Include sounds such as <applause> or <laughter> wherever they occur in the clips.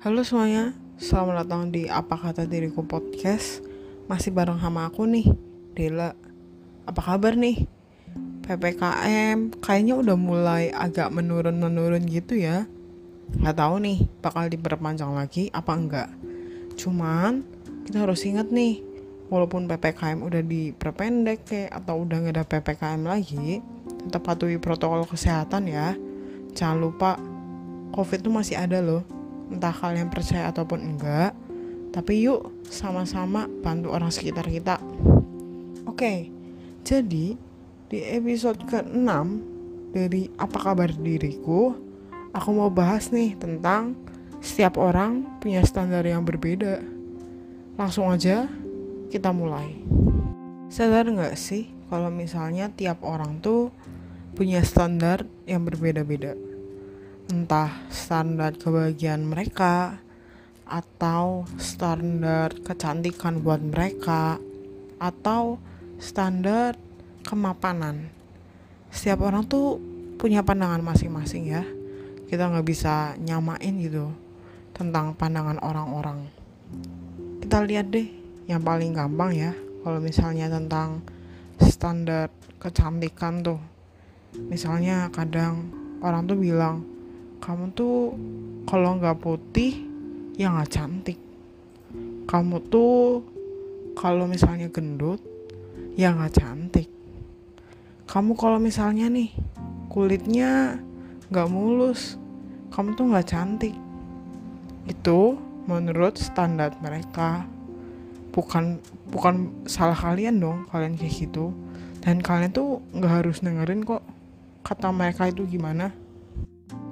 Halo semuanya, selamat datang di Apa Kata Diriku Podcast. Masih bareng sama aku nih, Dela. Apa kabar nih? PPKM kayaknya udah mulai agak menurun-menurun gitu ya. Gak tahu nih, bakal diperpanjang lagi apa enggak. Cuman, kita harus ingat nih Walaupun PPKM udah diperpendek kayak atau udah gak ada PPKM lagi Tetap patuhi protokol kesehatan ya. Jangan lupa, COVID tuh masih ada loh entah kalian percaya ataupun enggak tapi yuk sama-sama bantu orang sekitar kita. Oke jadi di episode ke-6 dari apa kabar diriku aku mau bahas nih tentang setiap orang punya standar yang berbeda. Langsung aja kita mulai. Sadar nggak sih kalau misalnya tiap orang tuh punya standar yang berbeda-beda entah standar kebahagiaan mereka atau standar kecantikan buat mereka atau standar kemapanan. Setiap orang tuh punya pandangan masing-masing ya. Kita nggak bisa nyamain gitu tentang pandangan orang-orang. Kita lihat deh yang paling gampang ya kalau misalnya tentang standar kecantikan tuh. Misalnya kadang orang tuh bilang kamu tuh kalau nggak putih ya nggak cantik. Kamu tuh kalau misalnya gendut ya nggak cantik. Kamu kalau misalnya nih kulitnya nggak mulus kamu tuh nggak cantik. Itu menurut standar mereka. Bukan bukan salah kalian dong kalian kayak gitu. Dan kalian tuh nggak harus dengerin kok kata mereka itu gimana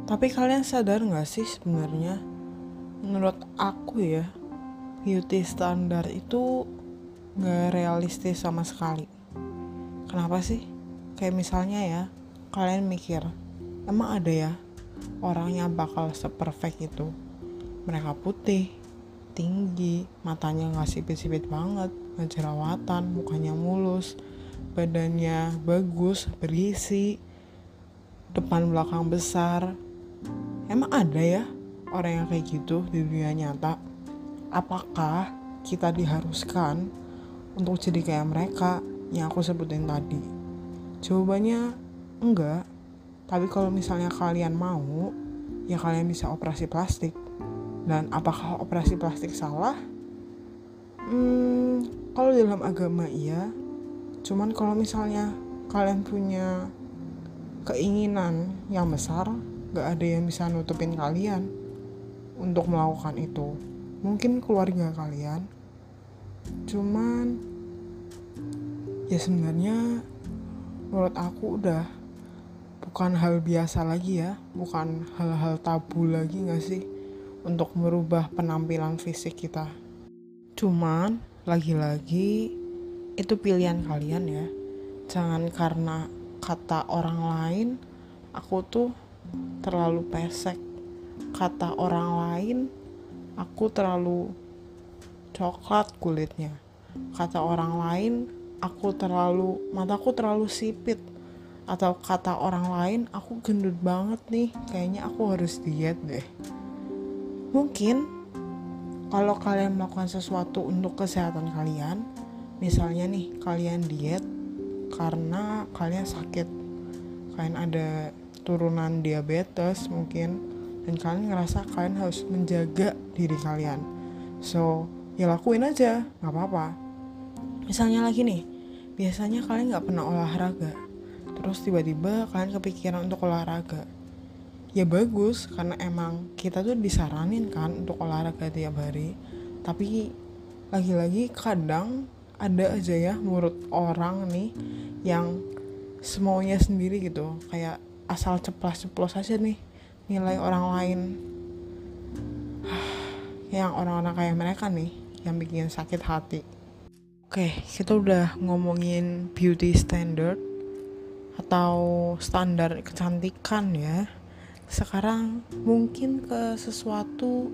tapi kalian sadar gak sih sebenarnya menurut aku ya beauty standar itu gak realistis sama sekali. Kenapa sih? Kayak misalnya ya, kalian mikir, emang ada ya orang yang bakal seperfect itu? Mereka putih, tinggi, matanya gak sipit-sipit banget, gak jerawatan, mukanya mulus, badannya bagus, berisi, depan belakang besar, Emang ada ya orang yang kayak gitu di dunia nyata? Apakah kita diharuskan untuk jadi kayak mereka yang aku sebutin tadi? Jawabannya enggak. Tapi kalau misalnya kalian mau, ya kalian bisa operasi plastik. Dan apakah operasi plastik salah? Hmm, kalau dalam agama iya. Cuman kalau misalnya kalian punya keinginan yang besar, gak ada yang bisa nutupin kalian untuk melakukan itu. Mungkin keluarga kalian. Cuman ya sebenarnya menurut aku udah bukan hal biasa lagi ya. Bukan hal-hal tabu lagi gak sih untuk merubah penampilan fisik kita. Cuman lagi-lagi itu pilihan kalian ya. Jangan karena kata orang lain aku tuh terlalu pesek. Kata orang lain aku terlalu coklat kulitnya. Kata orang lain aku terlalu mataku terlalu sipit. Atau kata orang lain aku gendut banget nih kayaknya aku harus diet deh. Mungkin kalau kalian melakukan sesuatu untuk kesehatan kalian misalnya nih kalian diet karena kalian sakit. Kalian ada turunan diabetes mungkin dan kalian ngerasa kalian harus menjaga diri kalian. So ya lakuin aja nggak apa-apa. Misalnya lagi nih biasanya kalian nggak pernah olahraga terus tiba-tiba kalian kepikiran untuk olahraga. Ya bagus karena emang kita tuh disaranin kan untuk olahraga tiap hari tapi lagi-lagi kadang ada aja ya menurut orang nih yang semuanya sendiri gitu. Kayak asal ceplos-ceplos aja nih nilai orang lain. <sighs> Yang orang-orang kayak mereka nih yang bikin sakit hati. Oke kita udah ngomongin beauty standard atau standar kecantikan ya. Sekarang mungkin ke sesuatu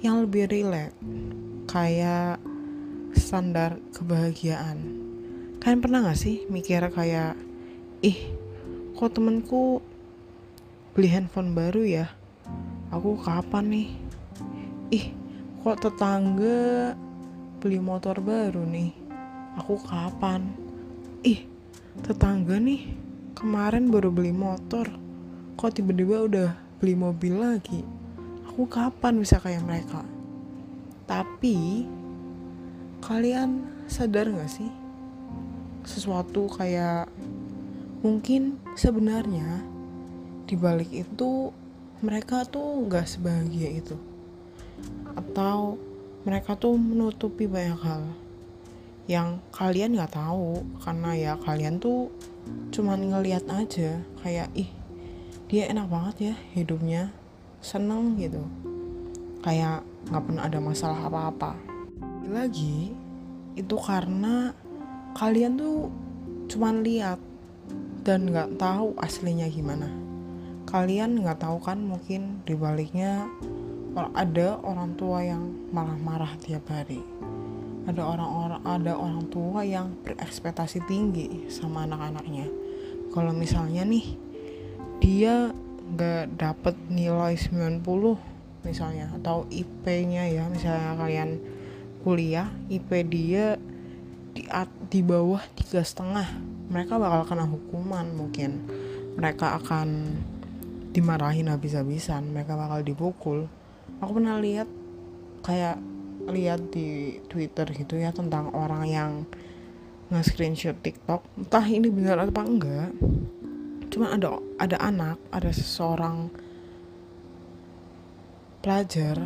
yang lebih relate kayak standar kebahagiaan. Kalian pernah gak sih mikir kayak ih kok temenku beli handphone baru ya? Aku kapan nih? Ih kok tetangga beli motor baru nih? Aku kapan? Ih tetangga nih kemarin baru beli motor. Kok tiba-tiba udah beli mobil lagi? Aku kapan bisa kayak mereka? Tapi kalian sadar gak sih? Sesuatu kayak mungkin sebenarnya dibalik itu mereka tuh gak sebahagia itu. Atau mereka tuh menutupi banyak hal yang kalian nggak tahu karena ya kalian tuh cuman ngeliat aja kayak ih dia enak banget ya hidupnya seneng gitu. Kayak nggak pernah ada masalah apa-apa. Lagi itu karena kalian tuh cuman lihat dan nggak tahu aslinya gimana. Kalian nggak tahu kan mungkin dibaliknya ada orang tua yang marah-marah tiap hari. Ada orang-orang ada orang tua yang berekspektasi tinggi sama anak-anaknya. Kalau misalnya nih dia nggak dapet nilai 90 misalnya atau IP-nya ya misalnya kalian kuliah IP dia di di bawah tiga setengah mereka bakal kena hukuman mungkin mereka akan dimarahin habis-habisan mereka bakal dipukul. Aku pernah lihat kayak lihat di Twitter gitu ya tentang orang yang nge-screenshot TikTok entah ini benar atau enggak. Cuma ada ada anak ada seseorang pelajar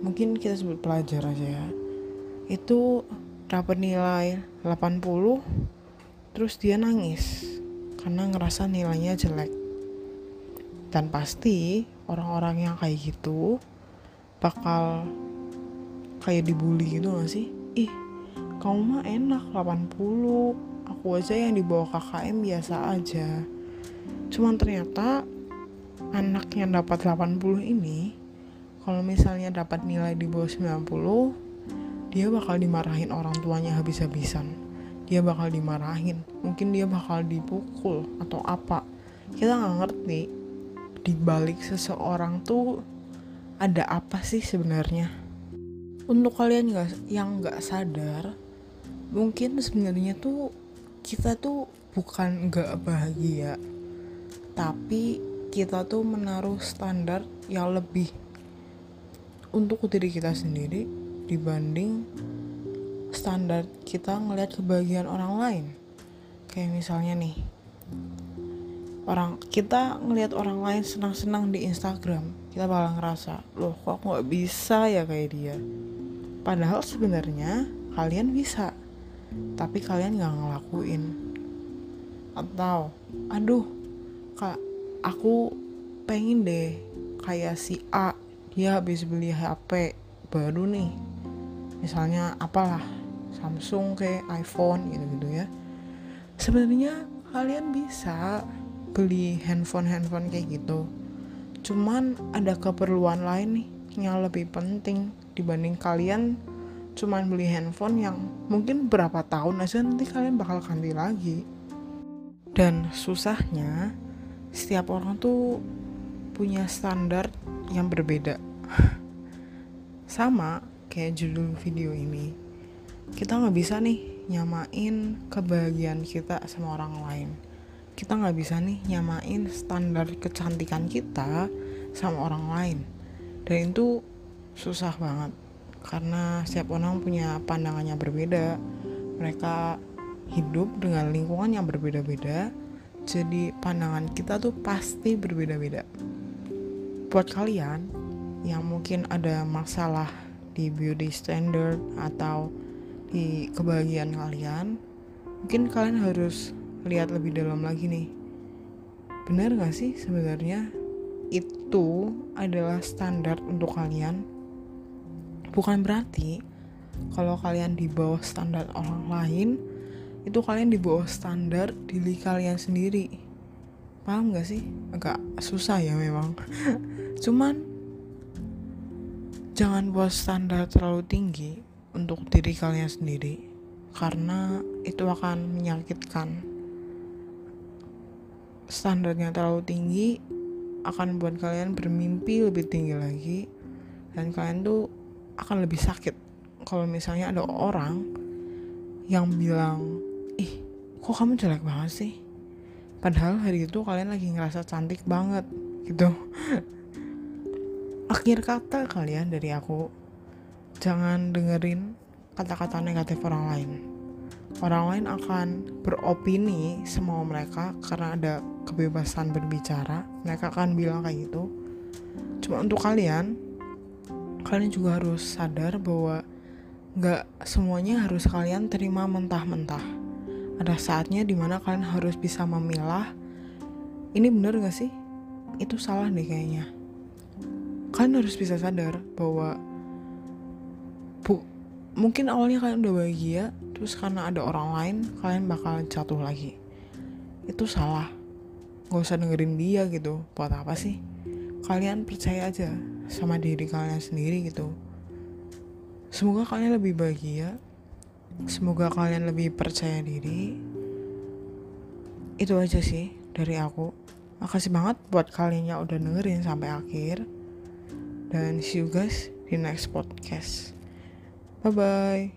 mungkin kita sebut pelajar aja ya itu dapat nilai 80 terus dia nangis karena ngerasa nilainya jelek. Dan pasti orang-orang yang kayak gitu bakal kayak dibully gitu gak sih? Ih kamu mah enak 80 aku aja yang di bawah KKM biasa aja. Cuman ternyata anak yang dapat 80 ini kalau misalnya dapat nilai di bawah 90 dia bakal dimarahin orang tuanya habis-habisan dia bakal dimarahin. Mungkin dia bakal dipukul atau apa. Kita nggak ngerti. Di balik seseorang tuh ada apa sih sebenarnya? Untuk kalian gak, yang nggak sadar mungkin sebenarnya tuh kita tuh bukan nggak bahagia. Tapi kita tuh menaruh standar yang lebih untuk diri kita sendiri dibanding standar kita ngelihat kebahagiaan orang lain. Kayak misalnya nih orang kita ngelihat orang lain senang-senang di Instagram kita bakal ngerasa loh kok nggak bisa ya kayak dia? Padahal sebenarnya kalian bisa tapi kalian nggak ngelakuin. Atau aduh kak aku pengen deh kayak si A dia habis beli HP baru nih. Misalnya apalah Samsung kayak iPhone gitu gitu ya. Sebenarnya kalian bisa beli handphone handphone kayak gitu. Cuman ada keperluan lain nih yang lebih penting dibanding kalian cuman beli handphone yang mungkin berapa tahun aja nanti kalian bakal ganti lagi. Dan susahnya setiap orang tuh punya standar yang berbeda. <laughs> Sama kayak judul video ini kita nggak bisa nih nyamain kebahagiaan kita sama orang lain. Kita nggak bisa nih nyamain standar kecantikan kita sama orang lain. Dan itu susah banget karena setiap orang punya pandangannya berbeda. Mereka hidup dengan lingkungan yang berbeda-beda jadi pandangan kita tuh pasti berbeda-beda. Buat kalian yang mungkin ada masalah di beauty standard atau di kebahagiaan kalian mungkin kalian harus lihat lebih dalam lagi nih. Benar gak sih sebenarnya? Itu adalah standar untuk kalian. Bukan berarti kalau kalian di bawah standar orang lain itu kalian di bawah standar diri kalian sendiri. Paham gak sih? Agak susah ya memang. <laughs> Cuman jangan buat standar terlalu tinggi untuk diri kalian sendiri karena itu akan menyakitkan. Standarnya terlalu tinggi akan membuat kalian bermimpi lebih tinggi lagi dan kalian tuh akan lebih sakit. Kalau misalnya ada orang yang bilang ih kok kamu jelek banget sih? Padahal hari itu kalian lagi ngerasa cantik banget gitu. <laughs> Akhir kata kalian dari aku jangan dengerin kata-kata negatif orang lain. Orang lain akan beropini semua mereka karena ada kebebasan berbicara. Mereka akan bilang kayak gitu. Cuma untuk kalian kalian juga harus sadar bahwa nggak semuanya harus kalian terima mentah-mentah. Ada saatnya di mana kalian harus bisa memilah. Ini bener gak sih? Itu salah deh kayaknya. Kalian harus bisa sadar bahwa bu mungkin awalnya kalian udah bahagia terus karena ada orang lain kalian bakal jatuh lagi itu salah gak usah dengerin dia gitu buat apa sih kalian percaya aja sama diri kalian sendiri gitu semoga kalian lebih bahagia Semoga kalian lebih percaya diri. Itu aja sih dari aku. Makasih banget buat kalian yang udah dengerin sampai akhir. Dan see you guys di next podcast. Bye bye.